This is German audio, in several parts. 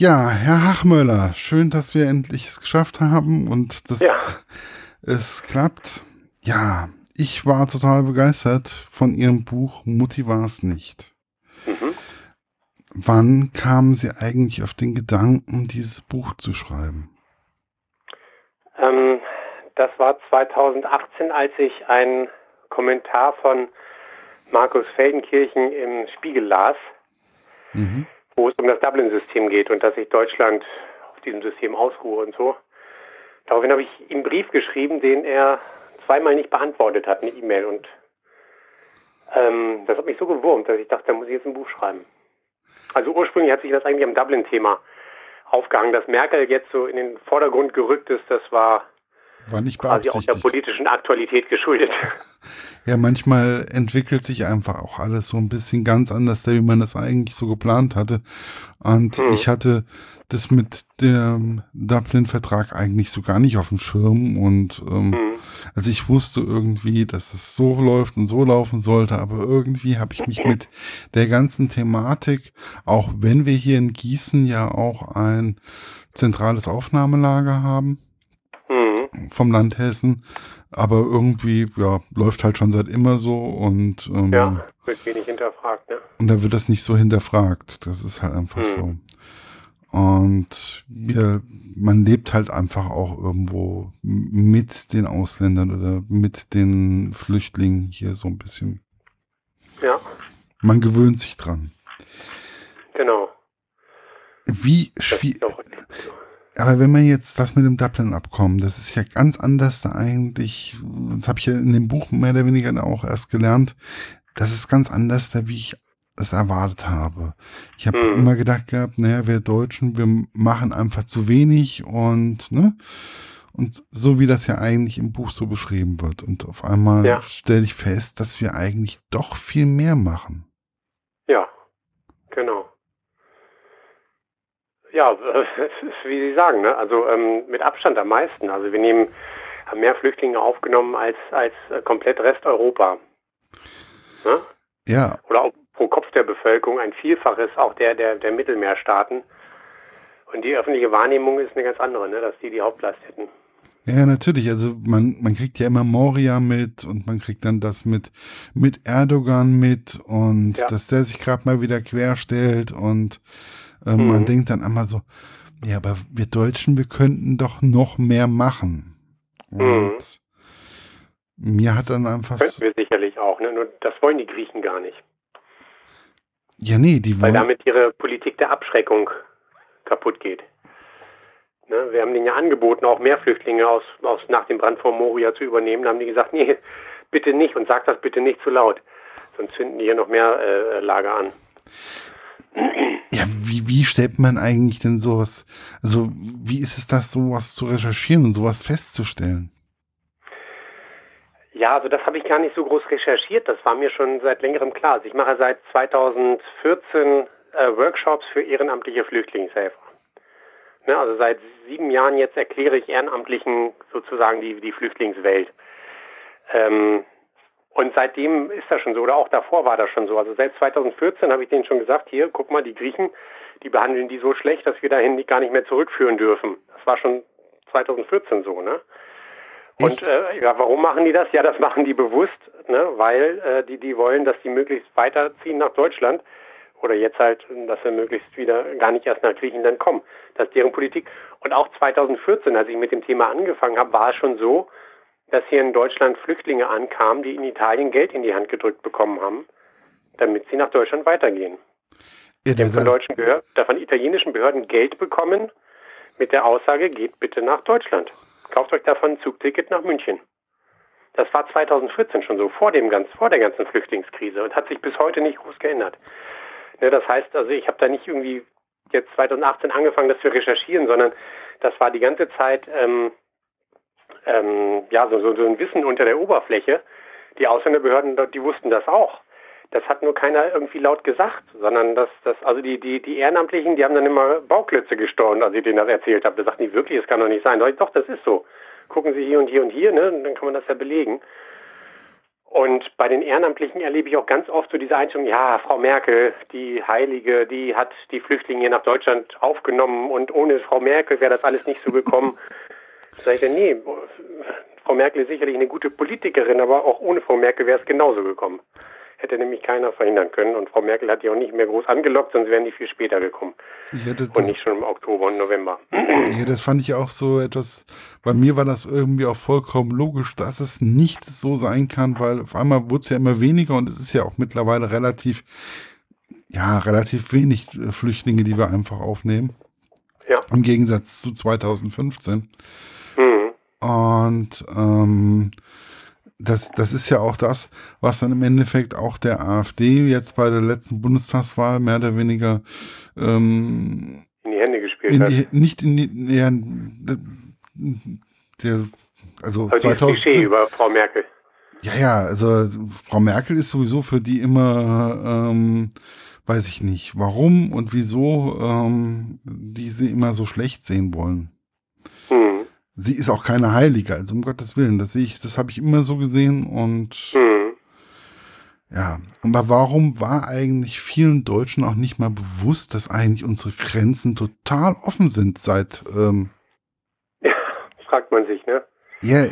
Ja, Herr Hachmöller, schön, dass wir endlich es geschafft haben und dass Ja. es klappt. Ja, ich war total begeistert von Ihrem Buch Mutti war's nicht. Mhm. Wann kamen Sie eigentlich auf den Gedanken, dieses Buch zu schreiben? Ähm, das war 2018, als ich einen Kommentar von Markus Feldenkirchen im Spiegel las, Mhm. Wo es um das Dublin-System geht und dass ich Deutschland auf diesem System ausruhe und so. Daraufhin habe ich ihm einen Brief geschrieben, den er zweimal nicht beantwortet hat, eine E-Mail. Und ähm, das hat mich so gewurmt, dass ich dachte, da muss ich jetzt ein Buch schreiben. Also ursprünglich hat sich das eigentlich am Dublin-Thema aufgehangen. Dass Merkel jetzt so in den Vordergrund gerückt ist, das war War nicht quasi auch der beabsichtigt. politischen Aktualität geschuldet. Ja, manchmal entwickelt sich einfach auch alles so ein bisschen ganz anders, wie man das eigentlich so geplant hatte. Und Mhm. ich hatte das mit dem Dublin-Vertrag eigentlich so gar nicht auf dem Schirm. Und ähm, Mhm. also ich wusste irgendwie, dass es so läuft und so laufen sollte, aber irgendwie habe ich mich mit der ganzen Thematik, auch wenn wir hier in Gießen ja auch ein zentrales Aufnahmelager haben. Vom Land Hessen, aber irgendwie, ja, läuft halt schon seit immer so und, ähm, Ja, wird wenig hinterfragt. Ne? und da wird das nicht so hinterfragt. Das ist halt einfach Mhm. so. Und wir, man lebt halt einfach auch irgendwo mit den Ausländern oder mit den Flüchtlingen hier so ein bisschen. Ja, Man gewöhnt sich dran. genau. Wie schwierig. Aber wenn man jetzt das mit dem Dublin-Abkommen, das ist ja ganz anders da eigentlich, das habe ich ja in dem Buch mehr oder weniger auch erst gelernt, das ist ganz anders da, wie ich es erwartet habe. Ich habe Mhm. immer gedacht gehabt, naja, wir Deutschen, wir machen einfach zu wenig und, ne? Und so wie das ja eigentlich im Buch so beschrieben wird. Und auf einmal Ja. stelle ich fest, dass wir eigentlich doch viel mehr machen. ja, genau. Ja, ist, wie Sie sagen, ne? also ähm, mit Abstand am meisten. Also wir nehmen, haben mehr Flüchtlinge aufgenommen als, als äh, komplett Resteuropa. Ne? Ja, Oder auch pro Kopf der Bevölkerung ein Vielfaches auch der, der, der Mittelmeerstaaten. Und die öffentliche Wahrnehmung ist eine ganz andere, ne? dass die die Hauptlast hätten. Ja, natürlich. Also man, man kriegt ja immer Moria mit und man kriegt dann das mit, mit Erdogan mit und Ja. dass der sich gerade mal wieder querstellt und ähm, man Mhm. denkt dann einmal so, ja, aber wir Deutschen, wir könnten doch noch mehr machen. Mhm. Und mir hat dann einfach, Könnten wir sicherlich auch, ne? nur das wollen die Griechen gar nicht. ja, nee, die weil wollen, damit ihre Politik der Abschreckung kaputt geht. Ne, wir haben denen ja angeboten, auch mehr Flüchtlinge aus, aus nach dem Brand von Moria zu übernehmen. Da haben die gesagt, nee, bitte nicht und sag das bitte nicht zu laut. Sonst finden die hier noch mehr äh, Lager an. Ja, wie, wie stellt man eigentlich denn sowas, also wie ist es das, sowas zu recherchieren und sowas festzustellen? Ja, also das habe ich gar nicht so groß recherchiert. Das war mir schon seit längerem klar. Also ich mache seit 2014 äh, Workshops für ehrenamtliche Flüchtlingshelfer. Ne, also seit sieben Jahren jetzt erkläre ich Ehrenamtlichen sozusagen die, die Flüchtlingswelt. Ähm, und seitdem ist das schon so, oder auch davor war das schon so. Also seit 2014 habe ich denen schon gesagt, hier, guck mal, die Griechen, die behandeln die so schlecht, dass wir dahin die gar nicht mehr zurückführen dürfen. Das war schon 2014 so, ne? Und äh, ja, warum machen die das? Ja, das machen die bewusst, ne? weil äh, die, die wollen, dass die möglichst weiterziehen nach Deutschland oder jetzt halt, dass sie möglichst wieder gar nicht erst nach Griechenland kommen. Das ist deren Politik. Und auch 2014, als ich mit dem Thema angefangen habe, war es schon so, dass hier in Deutschland Flüchtlinge ankamen, die in Italien Geld in die Hand gedrückt bekommen haben, damit sie nach Deutschland weitergehen. Ja, Die haben von deutschen Behörden, von italienischen Behörden Geld bekommen mit der Aussage, geht bitte nach Deutschland. Kauft euch davon ein Zugticket nach München. Das war 2014 schon so, vor, dem ganz, vor der ganzen Flüchtlingskrise und hat sich bis heute nicht groß geändert. Ne, das heißt, also ich habe da nicht irgendwie jetzt 2018 angefangen, das zu recherchieren, sondern das war die ganze Zeit ähm, ähm, ja, so, so, so ein Wissen unter der Oberfläche. Die Ausländerbehörden, die wussten das auch. Das hat nur keiner irgendwie laut gesagt, sondern das, das, also die, die, die Ehrenamtlichen, die haben dann immer Bauklötze gestorben, als ich denen das erzählt habe. Da sagten die wirklich, das kann doch nicht sein. Ich, doch, das ist so. Gucken Sie hier und hier und hier, ne? Und dann kann man das ja belegen. Und bei den Ehrenamtlichen erlebe ich auch ganz oft so diese Einstellung, ja, Frau Merkel, die Heilige, die hat die Flüchtlinge nach Deutschland aufgenommen und ohne Frau Merkel wäre das alles nicht so gekommen. Sag ich dann, nee, Frau Merkel ist sicherlich eine gute Politikerin, aber auch ohne Frau Merkel wäre es genauso gekommen hätte nämlich keiner verhindern können. Und Frau Merkel hat die auch nicht mehr groß angelockt, sonst wären die viel später gekommen. Ja, das, und nicht schon im Oktober und November. Ja, das fand ich auch so etwas, bei mir war das irgendwie auch vollkommen logisch, dass es nicht so sein kann, weil auf einmal wurde es ja immer weniger und es ist ja auch mittlerweile relativ, ja, relativ wenig äh, Flüchtlinge, die wir einfach aufnehmen. Ja. Im Gegensatz zu 2015. Mhm. Und ähm, das, das ist ja auch das, was dann im Endeffekt auch der AfD jetzt bei der letzten Bundestagswahl mehr oder weniger ähm, in die Hände gespielt in die, hat. Nicht in die, ja, der, also Aber 2000. Klischee über Frau Merkel. Ja, ja, also Frau Merkel ist sowieso für die immer, ähm, weiß ich nicht, warum und wieso ähm, die sie immer so schlecht sehen wollen sie ist auch keine Heilige, also um Gottes Willen. Das sehe ich, das habe ich immer so gesehen und mhm. ja. Aber warum war eigentlich vielen Deutschen auch nicht mal bewusst, dass eigentlich unsere Grenzen total offen sind seit ähm, ja, fragt man sich, ne? Ja.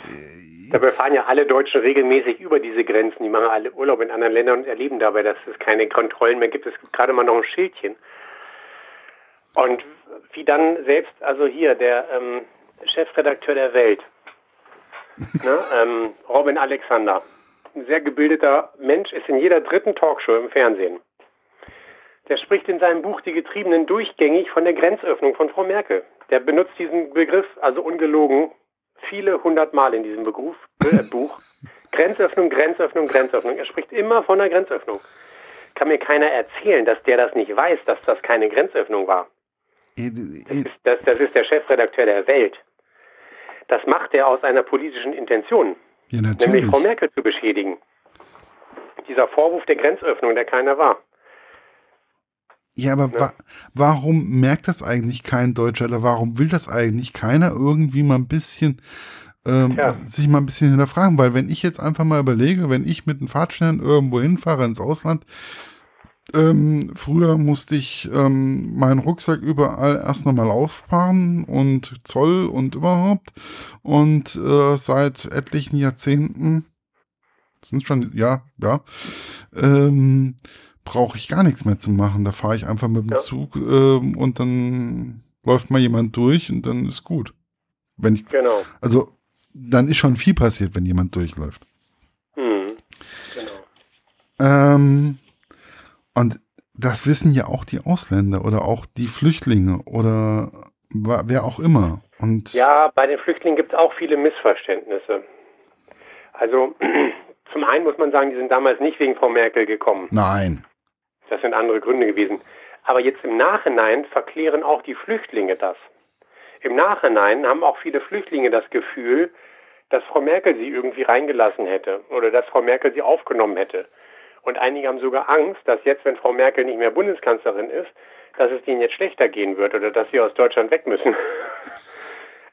Dabei fahren ja alle Deutschen regelmäßig über diese Grenzen. Die machen alle Urlaub in anderen Ländern und erleben dabei, dass es keine Kontrollen mehr gibt. Es gibt gerade mal noch ein Schildchen. Und wie dann selbst, also hier, der ähm, Chefredakteur der Welt, ne, ähm, Robin Alexander, ein sehr gebildeter Mensch, ist in jeder dritten Talkshow im Fernsehen. Der spricht in seinem Buch Die Getriebenen durchgängig von der Grenzöffnung von Frau Merkel. Der benutzt diesen Begriff, also ungelogen, viele hundert Mal in diesem Beruf, äh, Buch. Grenzöffnung, Grenzöffnung, Grenzöffnung. Er spricht immer von der Grenzöffnung. Kann mir keiner erzählen, dass der das nicht weiß, dass das keine Grenzöffnung war. Das ist, das, das ist der Chefredakteur der Welt. Das macht er aus einer politischen Intention, ja, nämlich Frau Merkel zu beschädigen. Dieser Vorwurf der Grenzöffnung, der keiner war. Ja, aber ja. Wa warum merkt das eigentlich kein Deutscher oder warum will das eigentlich keiner irgendwie mal ein bisschen ähm, ja. sich mal ein bisschen hinterfragen? Weil wenn ich jetzt einfach mal überlege, wenn ich mit einem Fahrtschein irgendwo hinfahre ins Ausland, ähm, früher musste ich ähm, meinen Rucksack überall erst nochmal auffahren und Zoll und überhaupt. Und äh, seit etlichen Jahrzehnten, sind schon, ja, ja, ähm, brauche ich gar nichts mehr zu machen. Da fahre ich einfach mit dem ja. Zug ähm, und dann läuft mal jemand durch und dann ist gut. Wenn ich, genau. Also dann ist schon viel passiert, wenn jemand durchläuft. Mhm. Genau. Ähm, und das wissen ja auch die Ausländer oder auch die Flüchtlinge oder wer auch immer. Und ja, bei den Flüchtlingen gibt es auch viele Missverständnisse. Also zum einen muss man sagen, die sind damals nicht wegen Frau Merkel gekommen. Nein. Das sind andere Gründe gewesen. Aber jetzt im Nachhinein verklären auch die Flüchtlinge das. Im Nachhinein haben auch viele Flüchtlinge das Gefühl, dass Frau Merkel sie irgendwie reingelassen hätte oder dass Frau Merkel sie aufgenommen hätte. Und einige haben sogar Angst, dass jetzt, wenn Frau Merkel nicht mehr Bundeskanzlerin ist, dass es ihnen jetzt schlechter gehen wird oder dass sie aus Deutschland weg müssen.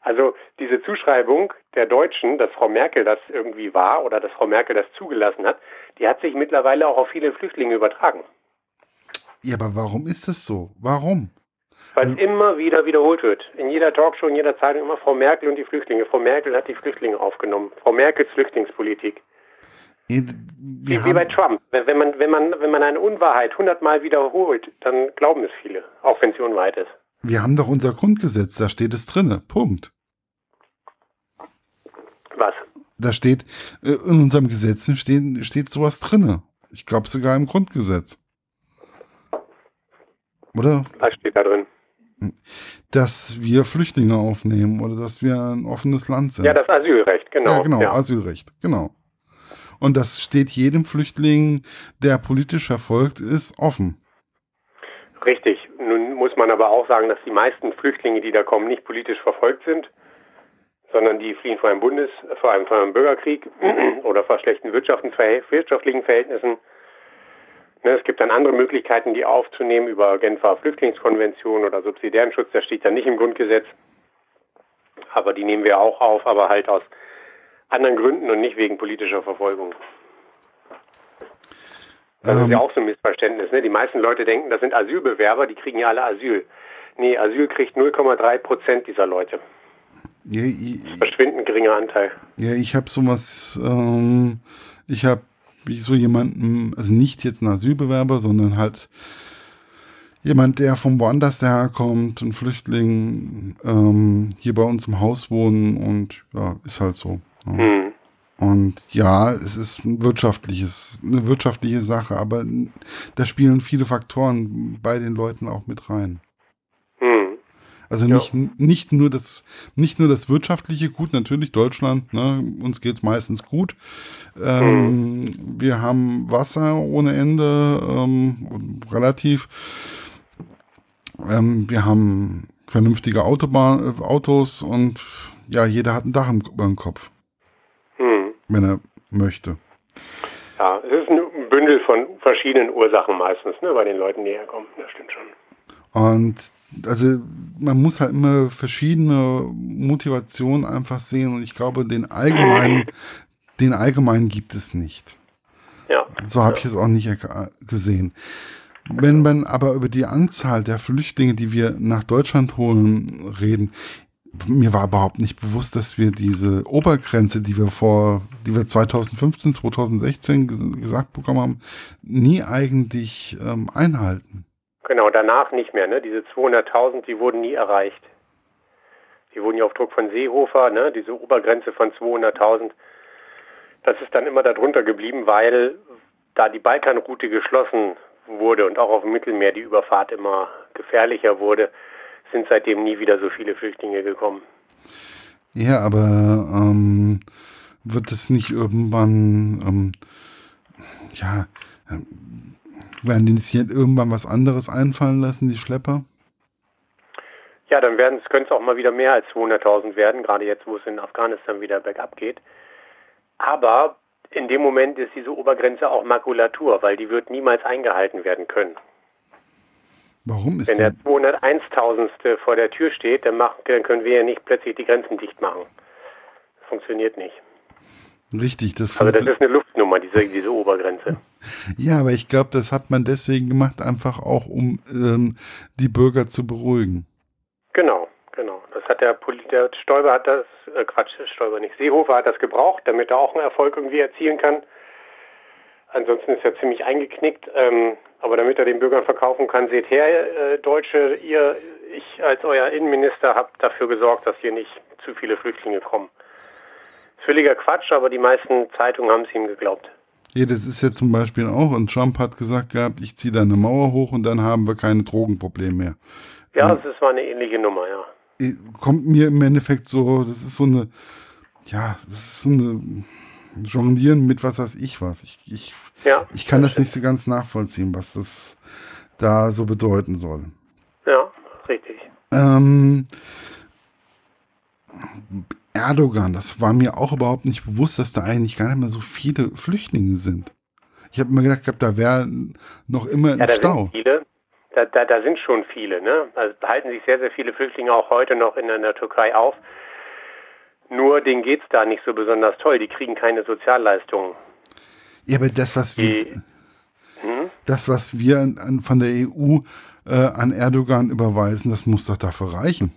Also diese Zuschreibung der Deutschen, dass Frau Merkel das irgendwie war oder dass Frau Merkel das zugelassen hat, die hat sich mittlerweile auch auf viele Flüchtlinge übertragen. Ja, aber warum ist das so? Warum? Weil es immer wieder wiederholt wird. In jeder Talkshow, in jeder Zeitung immer Frau Merkel und die Flüchtlinge. Frau Merkel hat die Flüchtlinge aufgenommen. Frau Merkels Flüchtlingspolitik. Wie, wie, bei Trump. Wenn man, wenn, man, wenn man eine Unwahrheit hundertmal wiederholt, dann glauben es viele, auch wenn sie Unwahrheit ist. Wir haben doch unser Grundgesetz, da steht es drinne. Punkt. Was? Da steht, äh, in unserem Gesetzen steht, steht sowas drinne. Ich glaube sogar im Grundgesetz. Oder? Was steht da drin? Dass wir Flüchtlinge aufnehmen oder dass wir ein offenes Land sind. Ja, das Asylrecht, genau. Ja, genau, ja. Asylrecht, genau. Und das steht jedem Flüchtling, der politisch verfolgt ist, offen. Richtig. Nun muss man aber auch sagen, dass die meisten Flüchtlinge, die da kommen, nicht politisch verfolgt sind, sondern die fliehen vor einem Bundes, vor einem, vor einem Bürgerkrieg oder vor schlechten wirtschaftlichen Verhältnissen. Ne, es gibt dann andere Möglichkeiten, die aufzunehmen über Genfer Flüchtlingskonvention oder subsidiären Schutz. Das steht dann nicht im Grundgesetz. Aber die nehmen wir auch auf, aber halt aus anderen Gründen und nicht wegen politischer Verfolgung. Das ähm, ist ja auch so ein Missverständnis. Ne? Die meisten Leute denken, das sind Asylbewerber, die kriegen ja alle Asyl. Nee, Asyl kriegt 0,3 Prozent dieser Leute. Ja, ich, verschwindend geringer Anteil. Ja, ich habe sowas, ähm, ich habe wie so jemanden, also nicht jetzt ein Asylbewerber, sondern halt jemand, der vom woanders daherkommt, ein Flüchtling, ähm, hier bei uns im Haus wohnen und ja, ist halt so. Ja. Mhm. Und ja, es ist ein wirtschaftliches, eine wirtschaftliche Sache, aber da spielen viele Faktoren bei den Leuten auch mit rein. Also nicht, ja. nicht, nur das, nicht nur das wirtschaftliche Gut, natürlich Deutschland, ne, uns geht es meistens gut. Ähm, hm. Wir haben Wasser ohne Ende, ähm, relativ. Ähm, wir haben vernünftige Autobahn, Autos und ja, jeder hat ein Dach über dem Kopf wenn er möchte. Ja, es ist ein Bündel von verschiedenen Ursachen meistens, ne, bei den Leuten, die herkommen. Das stimmt schon. Und also man muss halt immer verschiedene Motivationen einfach sehen und ich glaube, den allgemeinen, den allgemeinen gibt es nicht. Ja. So habe ich es auch nicht gesehen. Wenn man aber über die Anzahl der Flüchtlinge, die wir nach Deutschland holen, reden, mir war überhaupt nicht bewusst, dass wir diese Obergrenze, die wir vor, die wir 2015, 2016 gesagt bekommen haben, nie eigentlich ähm, einhalten. Genau, danach nicht mehr. Ne? Diese 200.000, die wurden nie erreicht. Die wurden ja auf Druck von Seehofer, ne? diese Obergrenze von 200.000. Das ist dann immer darunter geblieben, weil da die Balkanroute geschlossen wurde und auch auf dem Mittelmeer die Überfahrt immer gefährlicher wurde, sind seitdem nie wieder so viele Flüchtlinge gekommen. Ja, aber ähm, wird es nicht irgendwann, ähm, ja, ähm, werden die sich irgendwann was anderes einfallen lassen, die Schlepper? Ja, dann werden es, können es auch mal wieder mehr als 200.000 werden, gerade jetzt, wo es in Afghanistan wieder bergab geht. Aber in dem Moment ist diese Obergrenze auch Makulatur, weil die wird niemals eingehalten werden können. Warum ist Wenn der 201.000. vor der Tür steht, dann, machen, dann können wir ja nicht plötzlich die Grenzen dicht machen. Das funktioniert nicht. Richtig, das Also das ist eine Luftnummer, diese, diese Obergrenze. Ja, aber ich glaube, das hat man deswegen gemacht, einfach auch um ähm, die Bürger zu beruhigen. Genau, genau. Das hat der, der Stoiber hat das, äh, Quatsch, Stoiber nicht, Seehofer hat das gebraucht, damit er auch einen Erfolg irgendwie erzielen kann. Ansonsten ist er ziemlich eingeknickt. Ähm, aber damit er den Bürgern verkaufen kann, seht her, äh, Deutsche, ihr, ich als euer Innenminister habe dafür gesorgt, dass hier nicht zu viele Flüchtlinge kommen. Völliger Quatsch, aber die meisten Zeitungen haben es ihm geglaubt. Ja, das ist ja zum Beispiel auch, und Trump hat gesagt gehabt, ich ziehe da eine Mauer hoch und dann haben wir keine Drogenprobleme mehr. Ja, ja, das war eine ähnliche Nummer, ja. Kommt mir im Endeffekt so, das ist so eine, ja, das ist so eine Jonglieren mit was weiß ich was. Ich, ich, ja, ich kann das, das nicht so ganz nachvollziehen, was das da so bedeuten soll. Ja, richtig. Ähm, Erdogan, das war mir auch überhaupt nicht bewusst, dass da eigentlich gar nicht mehr so viele Flüchtlinge sind. Ich habe immer gedacht, da wäre noch immer ein ja, da Stau. Sind viele. Da, da, da, sind schon viele. Ne? Also halten sich sehr, sehr viele Flüchtlinge auch heute noch in der Türkei auf. Nur denen geht es da nicht so besonders toll. Die kriegen keine Sozialleistungen. Ja, aber das, was wir, Die, hm? das, was wir an, von der EU äh, an Erdogan überweisen, das muss doch dafür reichen.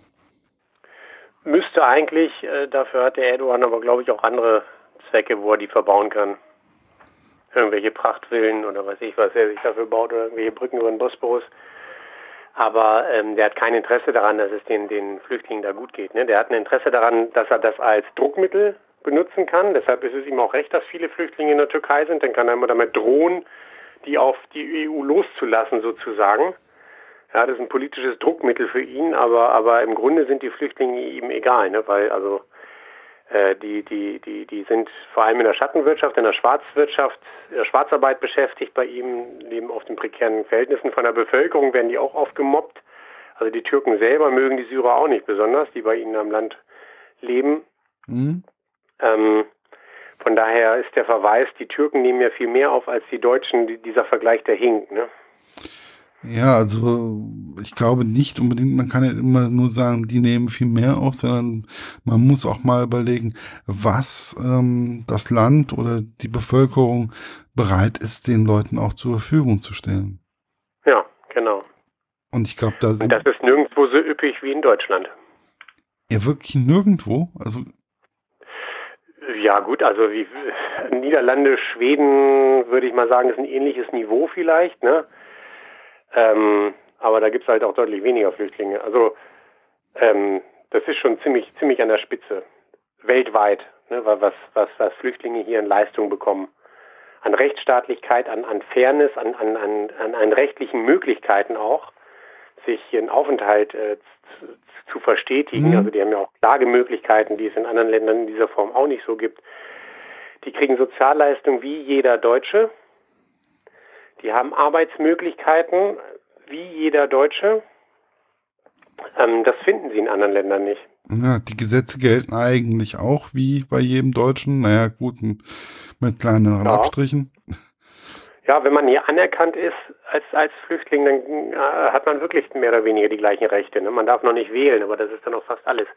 Müsste eigentlich. Äh, dafür hat der Erdogan aber, glaube ich, auch andere Zwecke, wo er die verbauen kann. Irgendwelche Prachtvillen oder weiß ich, was er sich dafür baut oder irgendwelche Brücken über den Bosporus. Aber ähm, der hat kein Interesse daran, dass es den, den Flüchtlingen da gut geht. Ne? Der hat ein Interesse daran, dass er das als Druckmittel benutzen kann. Deshalb ist es ihm auch recht, dass viele Flüchtlinge in der Türkei sind. Dann kann er immer damit drohen, die auf die EU loszulassen sozusagen. Ja, das ist ein politisches Druckmittel für ihn, aber, aber im Grunde sind die Flüchtlinge ihm egal, ne? weil also äh, die, die, die, die sind vor allem in der Schattenwirtschaft, in der Schwarzwirtschaft, in der Schwarzarbeit beschäftigt bei ihm, leben auf den prekären Verhältnissen von der Bevölkerung, werden die auch oft gemobbt. Also die Türken selber mögen die Syrer auch nicht besonders, die bei ihnen am Land leben. Mhm. Ähm, von daher ist der Verweis, die Türken nehmen ja viel mehr auf als die Deutschen, die, dieser Vergleich, der hinkt. Ne? Ja, also ich glaube nicht unbedingt, man kann ja immer nur sagen, die nehmen viel mehr auf, sondern man muss auch mal überlegen, was ähm, das Land oder die Bevölkerung bereit ist, den Leuten auch zur Verfügung zu stellen. Ja, genau. Und ich glaube, da sind. Und das ist nirgendwo so üppig wie in Deutschland. Ja, wirklich nirgendwo? Also. Ja, gut, also wie Niederlande, Schweden, würde ich mal sagen, ist ein ähnliches Niveau vielleicht, ne? Ähm, aber da gibt es halt auch deutlich weniger Flüchtlinge. Also ähm, das ist schon ziemlich, ziemlich an der Spitze. Weltweit, ne, was, was, was Flüchtlinge hier in Leistung bekommen. An Rechtsstaatlichkeit, an, an Fairness, an, an, an, an rechtlichen Möglichkeiten auch sich ihren Aufenthalt äh, zu, zu, verstetigen. Mhm. Also die haben ja auch Klagemöglichkeiten, die es in anderen Ländern in dieser Form auch nicht so gibt. Die kriegen Sozialleistungen wie jeder Deutsche. Die haben Arbeitsmöglichkeiten wie jeder Deutsche. Ähm, das finden sie in anderen Ländern nicht. Ja, die Gesetze gelten eigentlich auch wie bei jedem Deutschen. Naja, gut, mit kleineren ja. Abstrichen. Ja, wenn man hier anerkannt ist als, als Flüchtling, dann äh, hat man wirklich mehr oder weniger die gleichen Rechte. Ne? Man darf noch nicht wählen, aber das ist dann auch fast alles.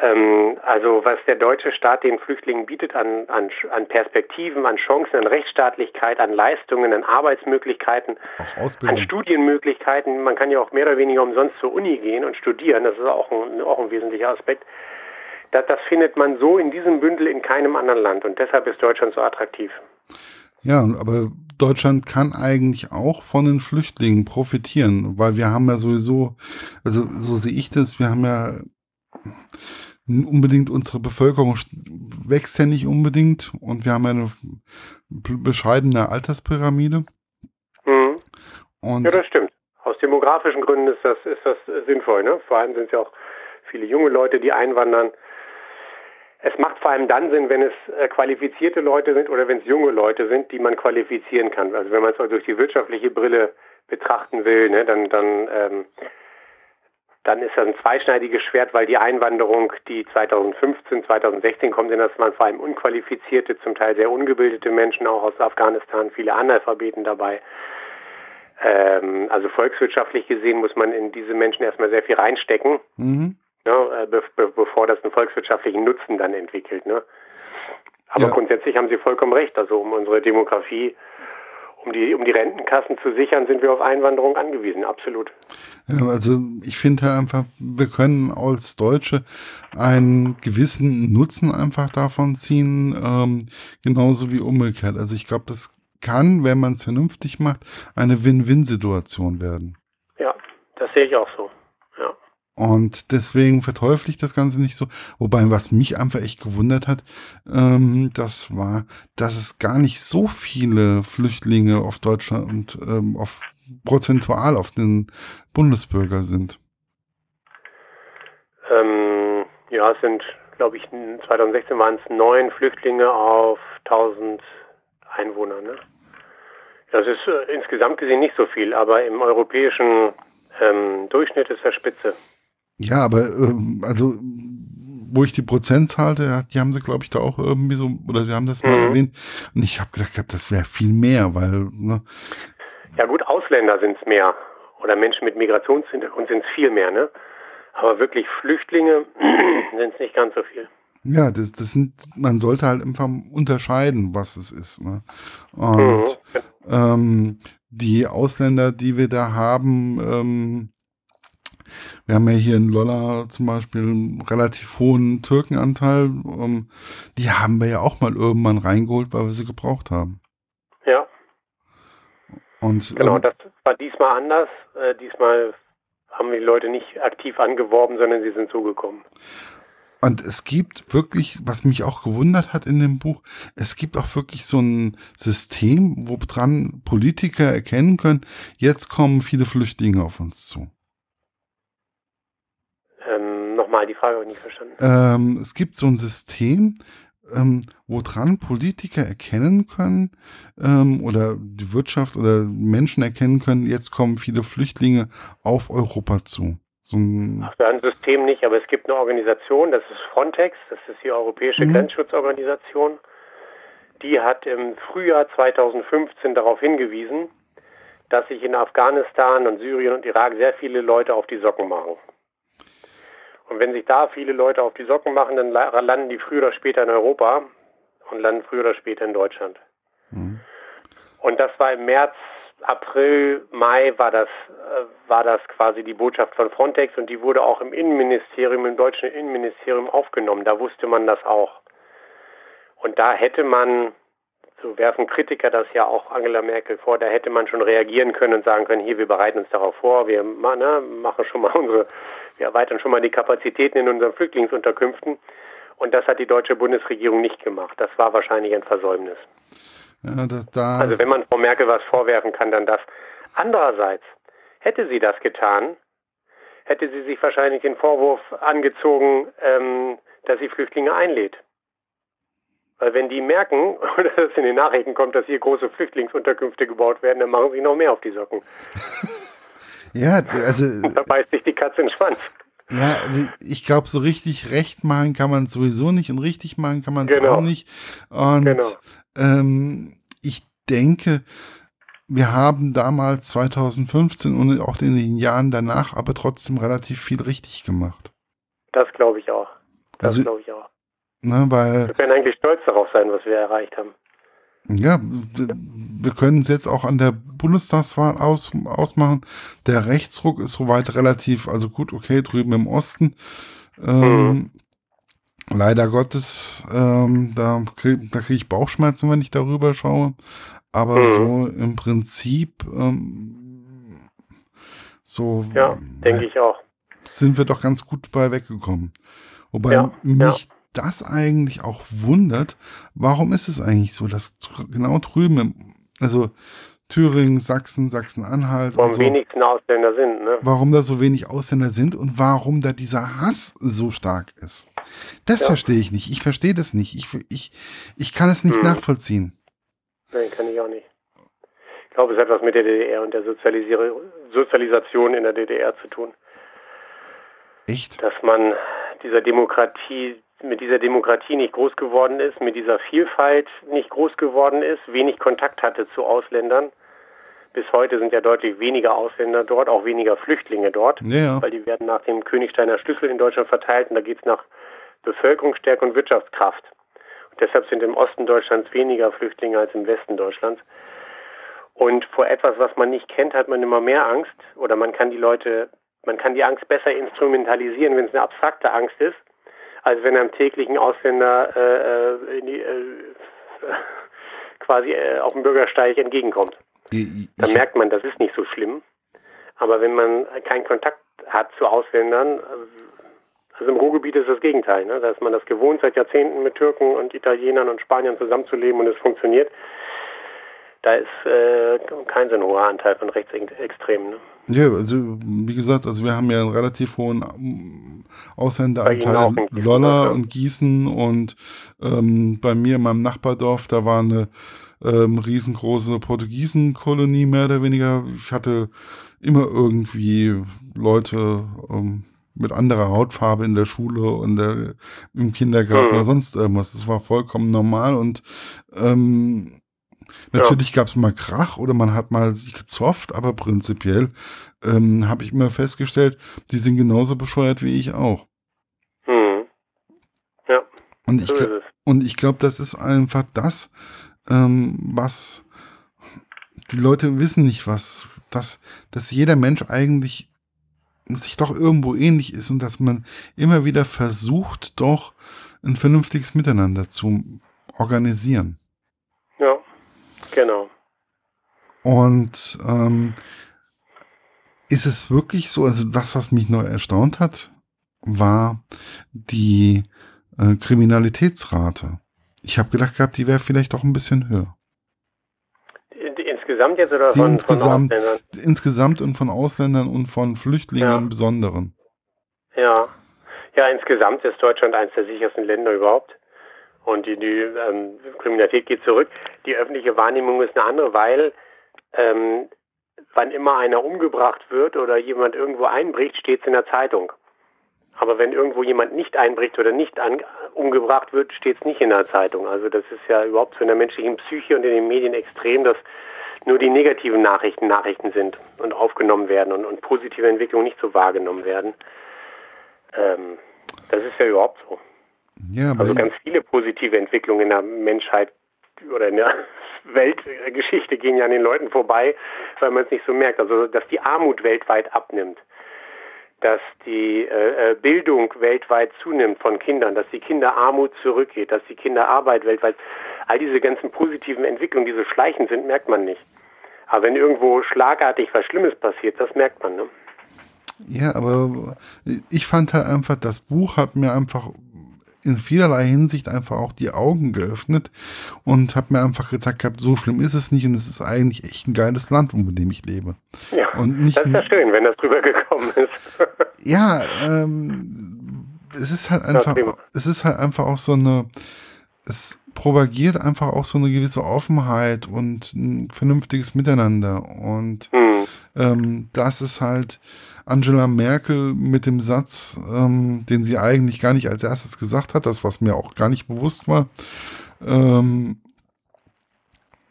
Ähm, also was der deutsche Staat den Flüchtlingen bietet an, an, an Perspektiven, an Chancen, an Rechtsstaatlichkeit, an Leistungen, an Arbeitsmöglichkeiten, an Studienmöglichkeiten. Man kann ja auch mehr oder weniger umsonst zur Uni gehen und studieren. Das ist auch ein, auch ein wesentlicher Aspekt. Das, das findet man so in diesem Bündel in keinem anderen Land und deshalb ist Deutschland so attraktiv. Ja, aber Deutschland kann eigentlich auch von den Flüchtlingen profitieren, weil wir haben ja sowieso, also so sehe ich das, wir haben ja unbedingt unsere Bevölkerung wächst ja nicht unbedingt und wir haben eine bescheidene Alterspyramide. Mhm. Und ja, das stimmt. Aus demografischen Gründen ist das, ist das sinnvoll. Ne? Vor allem sind es ja auch viele junge Leute, die einwandern. Es macht vor allem dann Sinn, wenn es äh, qualifizierte Leute sind oder wenn es junge Leute sind, die man qualifizieren kann. Also wenn man es durch die wirtschaftliche Brille betrachten will, ne, dann, dann, ähm, dann ist das ein zweischneidiges Schwert, weil die Einwanderung, die 2015, 2016 kommt, sind das waren vor allem unqualifizierte, zum Teil sehr ungebildete Menschen, auch aus Afghanistan, viele Analphabeten dabei. Ähm, also volkswirtschaftlich gesehen muss man in diese Menschen erstmal sehr viel reinstecken. Mhm ne, be be bevor das einen volkswirtschaftlichen Nutzen dann entwickelt. Ne? Aber ja. grundsätzlich haben Sie vollkommen recht. Also um unsere Demografie, um die, um die Rentenkassen zu sichern, sind wir auf Einwanderung angewiesen, absolut. Ja, also ich finde halt einfach, wir können als Deutsche einen gewissen Nutzen einfach davon ziehen, ähm, genauso wie umgekehrt. Also ich glaube, das kann, wenn man es vernünftig macht, eine Win-Win-Situation werden. Ja, das sehe ich auch so. Und deswegen verteufle ich das Ganze nicht so. Wobei, was mich einfach echt gewundert hat, ähm, das war, dass es gar nicht so viele Flüchtlinge auf Deutschland und ähm, auf prozentual auf den Bundesbürger sind. Ähm, ja, es sind, glaube ich, 2016 waren es neun Flüchtlinge auf 1000 Einwohner. Ne? Das ist äh, insgesamt gesehen nicht so viel, aber im europäischen ähm, Durchschnitt ist er Spitze. Ja, aber ähm, also wo ich die Prozentzahl, die haben sie, glaube ich, da auch irgendwie so, oder die haben das mal mhm. erwähnt. Und ich habe gedacht, das wäre viel mehr, weil, ne? Ja gut, Ausländer sind es mehr. Oder Menschen mit Migrationshintergrund sind es viel mehr, ne? Aber wirklich Flüchtlinge sind es nicht ganz so viel. Ja, das, das sind, man sollte halt einfach unterscheiden, was es ist. Ne? Und mhm. ähm, die Ausländer, die wir da haben, ähm, wir haben ja hier in Lolla zum Beispiel einen relativ hohen Türkenanteil. Ähm, die haben wir ja auch mal irgendwann reingeholt, weil wir sie gebraucht haben. Ja. Und, genau, ähm, das war diesmal anders. Äh, diesmal haben wir die Leute nicht aktiv angeworben, sondern sie sind zugekommen. Und es gibt wirklich, was mich auch gewundert hat in dem Buch, es gibt auch wirklich so ein System, wo dran Politiker erkennen können, jetzt kommen viele Flüchtlinge auf uns zu. Nochmal, die Frage habe ich nicht verstanden. Ähm, es gibt so ein System, ähm, woran Politiker erkennen können ähm, oder die Wirtschaft oder Menschen erkennen können, jetzt kommen viele Flüchtlinge auf Europa zu. So ein, Ach, ein System nicht, aber es gibt eine Organisation, das ist Frontex, das ist die Europäische mhm. Grenzschutzorganisation. Die hat im Frühjahr 2015 darauf hingewiesen, dass sich in Afghanistan und Syrien und Irak sehr viele Leute auf die Socken machen. Und wenn sich da viele Leute auf die Socken machen, dann landen die früher oder später in Europa und landen früher oder später in Deutschland. Mhm. Und das war im März, April, Mai war das, äh, war das quasi die Botschaft von Frontex und die wurde auch im Innenministerium, im deutschen Innenministerium aufgenommen. Da wusste man das auch. Und da hätte man, so werfen Kritiker das ja auch Angela Merkel vor, da hätte man schon reagieren können und sagen können, hier, wir bereiten uns darauf vor, wir ne, machen schon mal unsere, wir erweitern schon mal die Kapazitäten in unseren Flüchtlingsunterkünften. Und das hat die deutsche Bundesregierung nicht gemacht. Das war wahrscheinlich ein Versäumnis. Ja, das, das also wenn man Frau Merkel was vorwerfen kann, dann das. Andererseits, hätte sie das getan, hätte sie sich wahrscheinlich den Vorwurf angezogen, ähm, dass sie Flüchtlinge einlädt. Weil wenn die merken, oder es in den Nachrichten kommt, dass hier große Flüchtlingsunterkünfte gebaut werden, dann machen sie noch mehr auf die Socken. Ja, also... da beißt sich die Katze in den Schwanz. Ja, also ich glaube, so richtig recht machen kann man sowieso nicht und richtig machen kann man es genau. auch nicht. Und genau. ähm, ich denke, wir haben damals 2015 und auch in den Jahren danach aber trotzdem relativ viel richtig gemacht. Das glaube ich auch. Das also, glaube ich auch. Ne, weil, wir können eigentlich stolz darauf sein, was wir erreicht haben. Ja, wir können es jetzt auch an der Bundestagswahl aus, ausmachen. Der Rechtsruck ist soweit relativ, also gut, okay, drüben im Osten. Ähm, mhm. Leider Gottes, ähm, da kriege krieg ich Bauchschmerzen, wenn ich darüber schaue. Aber mhm. so im Prinzip, ähm, so. Ja, denke ich auch. Sind wir doch ganz gut bei weggekommen. Wobei ja, mich ja das eigentlich auch wundert, warum ist es eigentlich so, dass genau drüben, also Thüringen, Sachsen, Sachsen-Anhalt. Warum so, wenigsten Ausländer sind, ne? Warum da so wenig Ausländer sind und warum da dieser Hass so stark ist. Das ja. verstehe ich nicht. Ich verstehe das nicht. Ich, ich, ich kann es nicht hm. nachvollziehen. Nein, kann ich auch nicht. Ich glaube, es hat was mit der DDR und der Sozialisation in der DDR zu tun. Echt? Dass man dieser Demokratie mit dieser Demokratie nicht groß geworden ist, mit dieser Vielfalt nicht groß geworden ist, wenig Kontakt hatte zu Ausländern. Bis heute sind ja deutlich weniger Ausländer dort, auch weniger Flüchtlinge dort, ja. weil die werden nach dem Königsteiner Schlüssel in Deutschland verteilt und da geht es nach Bevölkerungsstärke und Wirtschaftskraft. Und deshalb sind im Osten Deutschlands weniger Flüchtlinge als im Westen Deutschlands. Und vor etwas, was man nicht kennt, hat man immer mehr Angst oder man kann die Leute, man kann die Angst besser instrumentalisieren, wenn es eine abstrakte Angst ist als wenn einem täglichen Ausländer äh, äh die, äh, quasi äh, auf dem Bürgersteig entgegenkommt. Dann merkt man, das ist nicht so schlimm. Aber wenn man keinen Kontakt hat zu Ausländern, also im Ruhrgebiet ist das Gegenteil. Ne? Da ist man das gewohnt, seit Jahrzehnten mit Türken und Italienern und Spaniern zusammenzuleben und es funktioniert. Da ist äh, kein so ein hoher Anteil von Rechtsextremen. Ne? Ja, also wie gesagt, also wir haben ja einen relativ hohen ähm, Ausländeranteil in Lolla und Gießen und ähm, bei mir in meinem Nachbardorf, da war eine ähm, riesengroße Portugiesenkolonie mehr oder weniger. Ich hatte immer irgendwie Leute ähm, mit anderer Hautfarbe in der Schule und der, im Kindergarten mhm. oder sonst irgendwas. Das war vollkommen normal und ähm, Natürlich ja. gab es mal Krach oder man hat mal sich gezofft, aber prinzipiell ähm, habe ich immer festgestellt, die sind genauso bescheuert wie ich auch. Hm. Ja. Und ich, so und ich glaube, das ist einfach das, ähm, was die Leute wissen nicht, was, dass, dass jeder Mensch eigentlich sich doch irgendwo ähnlich ist und dass man immer wieder versucht, doch ein vernünftiges Miteinander zu organisieren. Ja. Genau. Und ähm, ist es wirklich so, also das, was mich noch erstaunt hat, war die äh, Kriminalitätsrate. Ich habe gedacht gehabt, die wäre vielleicht doch ein bisschen höher. insgesamt jetzt oder von, insgesamt, von Ausländern? Insgesamt und von Ausländern und von Flüchtlingen ja. im Besonderen. Ja. Ja, insgesamt ist Deutschland eines der sichersten Länder überhaupt und die, die ähm, Kriminalität geht zurück. Die öffentliche Wahrnehmung ist eine andere, weil ähm, wann immer einer umgebracht wird oder jemand irgendwo einbricht, steht es in der Zeitung. Aber wenn irgendwo jemand nicht einbricht oder nicht an, umgebracht wird, steht es nicht in der Zeitung. Also das ist ja überhaupt so in der menschlichen Psyche und in den Medien extrem, dass nur die negativen Nachrichten Nachrichten sind und aufgenommen werden und, und positive Entwicklungen nicht so wahrgenommen werden. Ähm, das ist ja überhaupt so. Ja, Also ganz viele positive Entwicklungen in der Menschheit oder in der Weltgeschichte gehen ja an den Leuten vorbei, weil man es nicht so merkt. Also dass die Armut weltweit abnimmt, dass die äh, äh, Bildung weltweit zunimmt von Kindern, dass die Kinderarmut zurückgeht, dass die Kinderarbeit weltweit, all diese ganzen positiven Entwicklungen, die so schleichend sind, merkt man nicht. Aber wenn irgendwo schlagartig was Schlimmes passiert, das merkt man. Ne? Ja, aber ich fand halt einfach, das Buch hat mir einfach in vielerlei Hinsicht einfach auch die Augen geöffnet und hat mir einfach gezeigt gehabt, so schlimm ist es nicht und es ist eigentlich echt ein geiles Land, in dem ich lebe. Ja, Und nicht das ist ja schön, wenn das drüber gekommen ist. Ja, ähm, es ist halt einfach, es ist halt einfach auch so eine, es propagiert einfach auch so eine gewisse Offenheit und ein vernünftiges Miteinander. Und Hm. ähm, das ist halt Angela Merkel mit dem Satz, ähm, den sie eigentlich gar nicht als erstes gesagt hat, das was mir auch gar nicht bewusst war, ähm,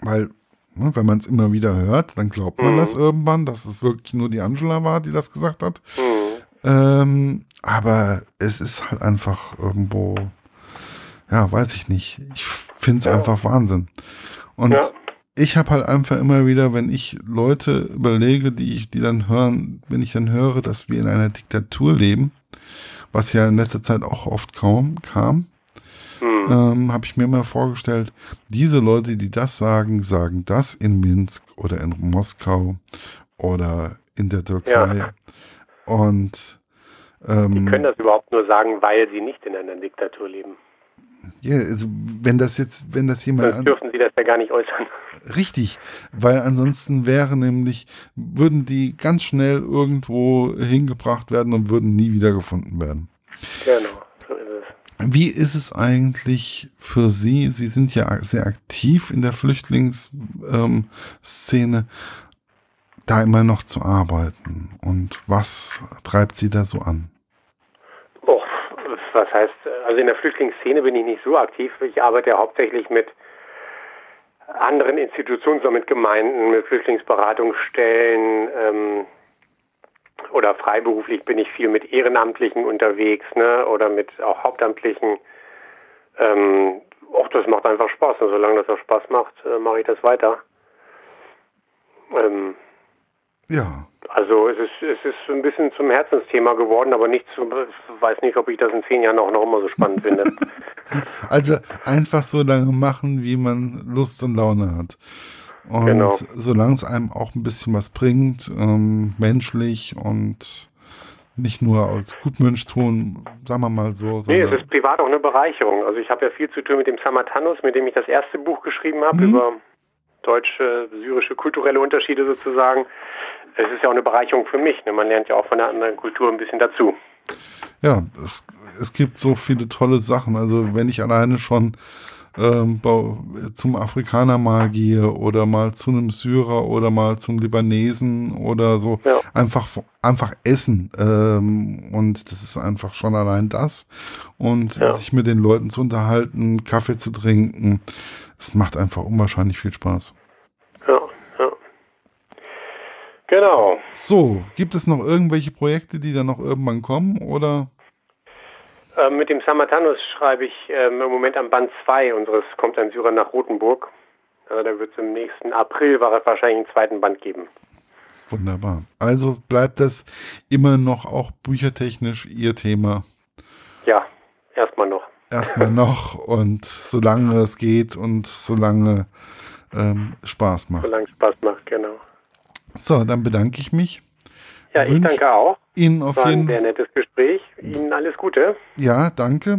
weil ne, wenn man es immer wieder hört, dann glaubt man Mhm. das irgendwann, dass es wirklich nur die Angela war, die das gesagt hat. Hm. Ähm, aber es ist halt einfach irgendwo, ja, weiß ich nicht. Ich finde es Ja. einfach Wahnsinn. Und Ja. ich habe halt einfach immer wieder, wenn ich Leute überlege, die ich, die dann hören, wenn ich dann höre, dass wir in einer Diktatur leben, was ja in letzter Zeit auch oft kaum kam, Hm. ähm, habe ich mir immer vorgestellt, diese Leute, die das sagen, sagen das in Minsk oder in Moskau oder in der Türkei. Ja. Und Die ähm, können das überhaupt nur sagen, weil sie nicht in einer Diktatur leben. Ja, also wenn das jetzt, wenn das jemand Sonst dürfen sie das ja gar nicht äußern. richtig, weil ansonsten wäre nämlich, würden die ganz schnell irgendwo hingebracht werden und würden nie wiedergefunden werden. Genau, so ist es. Wie ist es eigentlich für Sie? Sie sind ja sehr aktiv in der Flüchtlingsszene, ähm, da immer noch zu arbeiten. Und was treibt Sie da so an? Was heißt, also in der Flüchtlingsszene bin ich nicht so aktiv. Ich arbeite ja hauptsächlich mit anderen Institutionen, so mit Gemeinden, mit Flüchtlingsberatungsstellen ähm, oder freiberuflich bin ich viel mit Ehrenamtlichen unterwegs ne? oder mit auch Hauptamtlichen. Ähm, auch das macht einfach Spaß und solange das auch Spaß macht, äh, mache ich das weiter. Ähm, Ja, also es ist, es ist ein bisschen zum Herzensthema geworden, aber nicht zu, ich weiß nicht, ob ich das in zehn Jahren auch noch immer so spannend finde. also einfach so lange machen, wie man Lust und Laune hat. Und Genau. solange es einem auch ein bisschen was bringt, ähm, menschlich und nicht nur als Gutmensch tun, sagen wir mal so. nee, es ist privat auch eine Bereicherung. Also ich habe ja viel zu tun mit dem Samatanus, mit dem ich das erste Buch geschrieben habe Mhm. über deutsche, syrische kulturelle Unterschiede sozusagen. Es ist ja auch eine Bereicherung für mich. Ne? Man lernt ja auch von der anderen Kultur ein bisschen dazu. Ja, es, es gibt so viele tolle Sachen. Also wenn ich alleine schon ähm, zum Afrikaner mal gehe oder mal zu einem Syrer oder mal zum Libanesen oder so, Ja. einfach, einfach essen. Ähm, und das ist einfach schon allein das. Und Ja. sich mit den Leuten zu unterhalten, Kaffee zu trinken, es macht einfach unwahrscheinlich viel Spaß. Ja, ja. Genau. So, gibt es noch irgendwelche Projekte, die dann noch irgendwann kommen oder? Ähm, mit dem Samatanus schreibe ich ähm, im Moment am Band 2 unseres Kommt ein Syrer nach Rothenburg. Also da wird es im nächsten April wa- wahrscheinlich einen zweiten Band geben. Wunderbar. Also bleibt das immer noch auch büchertechnisch Ihr Thema. Ja, erstmal noch. Erstmal noch und solange es geht und solange ähm, Spaß macht. Solange es Spaß macht, genau. So, dann bedanke ich mich. Ja, ich danke auch. Ihnen auf War ein jeden sehr nettes Gespräch. Ihnen alles Gute. Ja, danke.